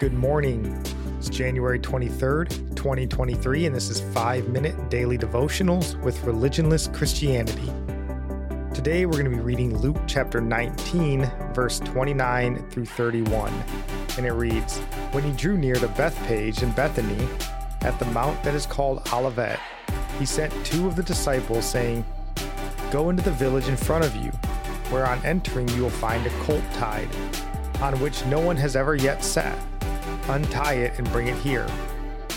Good morning. It's January 23rd, 2023, and this is 5 Minute Daily Devotionals with Religionless Christianity. Today we're going to be reading Luke chapter 19, verse 29 through 31. And it reads When he drew near to Bethphage in Bethany, at the mount that is called Olivet, he sent two of the disciples, saying, Go into the village in front of you, where on entering you will find a colt tied, on which no one has ever yet sat untie it and bring it here.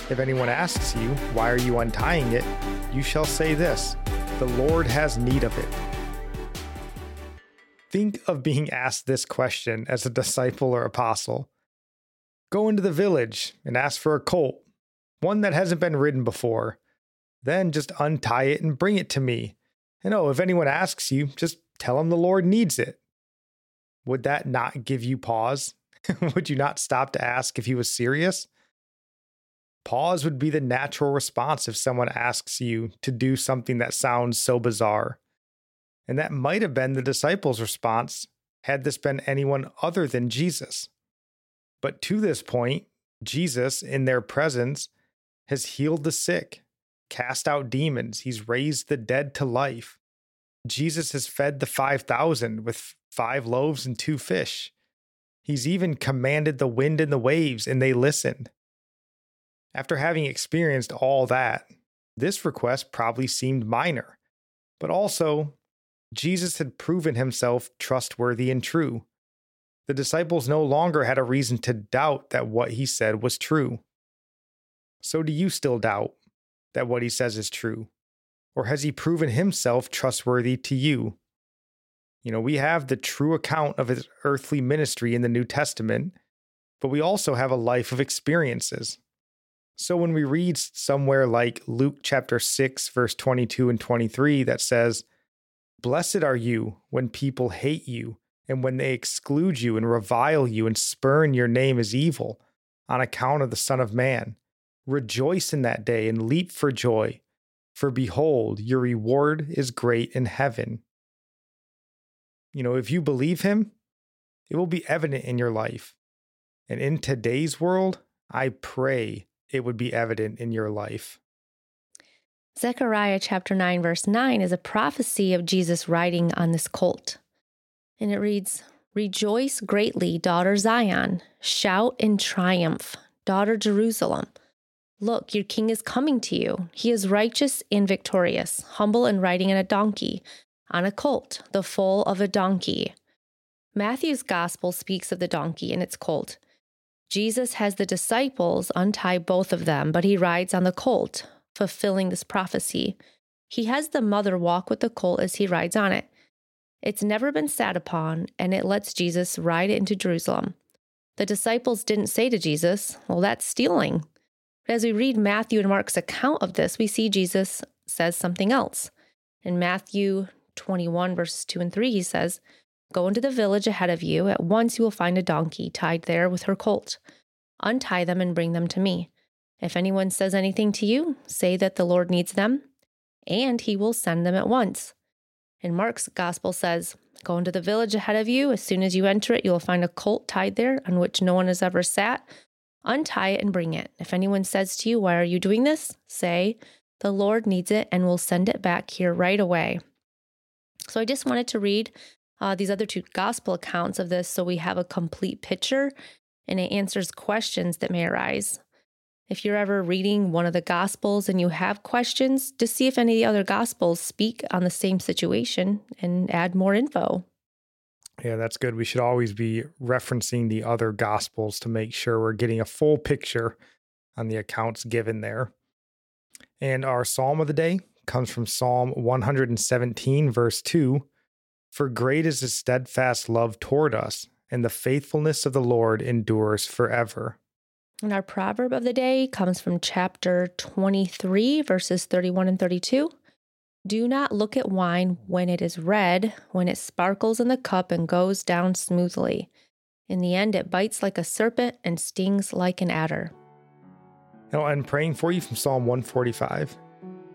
If anyone asks you, Why are you untying it? you shall say this The Lord has need of it. Think of being asked this question as a disciple or apostle. Go into the village and ask for a colt, one that hasn't been ridden before. Then just untie it and bring it to me. And oh, if anyone asks you, just tell them the Lord needs it. Would that not give you pause? would you not stop to ask if he was serious? Pause would be the natural response if someone asks you to do something that sounds so bizarre. And that might have been the disciples' response had this been anyone other than Jesus. But to this point, Jesus, in their presence, has healed the sick, cast out demons, he's raised the dead to life. Jesus has fed the 5,000 with five loaves and two fish. He's even commanded the wind and the waves, and they listened. After having experienced all that, this request probably seemed minor, but also, Jesus had proven himself trustworthy and true. The disciples no longer had a reason to doubt that what he said was true. So, do you still doubt that what he says is true? Or has he proven himself trustworthy to you? You know, we have the true account of his earthly ministry in the New Testament, but we also have a life of experiences. So when we read somewhere like Luke chapter 6, verse 22 and 23, that says, Blessed are you when people hate you, and when they exclude you and revile you and spurn your name as evil on account of the Son of Man. Rejoice in that day and leap for joy, for behold, your reward is great in heaven you know, if you believe him, it will be evident in your life. And in today's world, I pray it would be evident in your life. Zechariah chapter 9, verse 9 is a prophecy of Jesus riding on this colt. And it reads Rejoice greatly, daughter Zion. Shout in triumph, daughter Jerusalem. Look, your king is coming to you. He is righteous and victorious, humble and riding in a donkey, on a colt, the foal of a donkey. Matthew's gospel speaks of the donkey and its colt. Jesus has the disciples untie both of them, but he rides on the colt, fulfilling this prophecy. He has the mother walk with the colt as he rides on it. It's never been sat upon, and it lets Jesus ride into Jerusalem. The disciples didn't say to Jesus, Well, that's stealing. But as we read Matthew and Mark's account of this, we see Jesus says something else. In Matthew 21, verses 2 and 3, he says, Go into the village ahead of you. At once you will find a donkey tied there with her colt. Untie them and bring them to me. If anyone says anything to you, say that the Lord needs them, and he will send them at once. And Mark's gospel says, Go into the village ahead of you. As soon as you enter it, you will find a colt tied there on which no one has ever sat. Untie it and bring it. If anyone says to you, Why are you doing this? say, The Lord needs it and will send it back here right away. So I just wanted to read uh, these other two gospel accounts of this so we have a complete picture and it answers questions that may arise. If you're ever reading one of the gospels and you have questions, just see if any of the other gospels speak on the same situation and add more info. Yeah, that's good. We should always be referencing the other gospels to make sure we're getting a full picture on the accounts given there. And our psalm of the day comes from Psalm 117, verse 2 For great is his steadfast love toward us, and the faithfulness of the Lord endures forever. And our proverb of the day comes from chapter 23, verses 31 and 32. Do not look at wine when it is red, when it sparkles in the cup and goes down smoothly. In the end, it bites like a serpent and stings like an adder. Now, I'm praying for you from Psalm 145.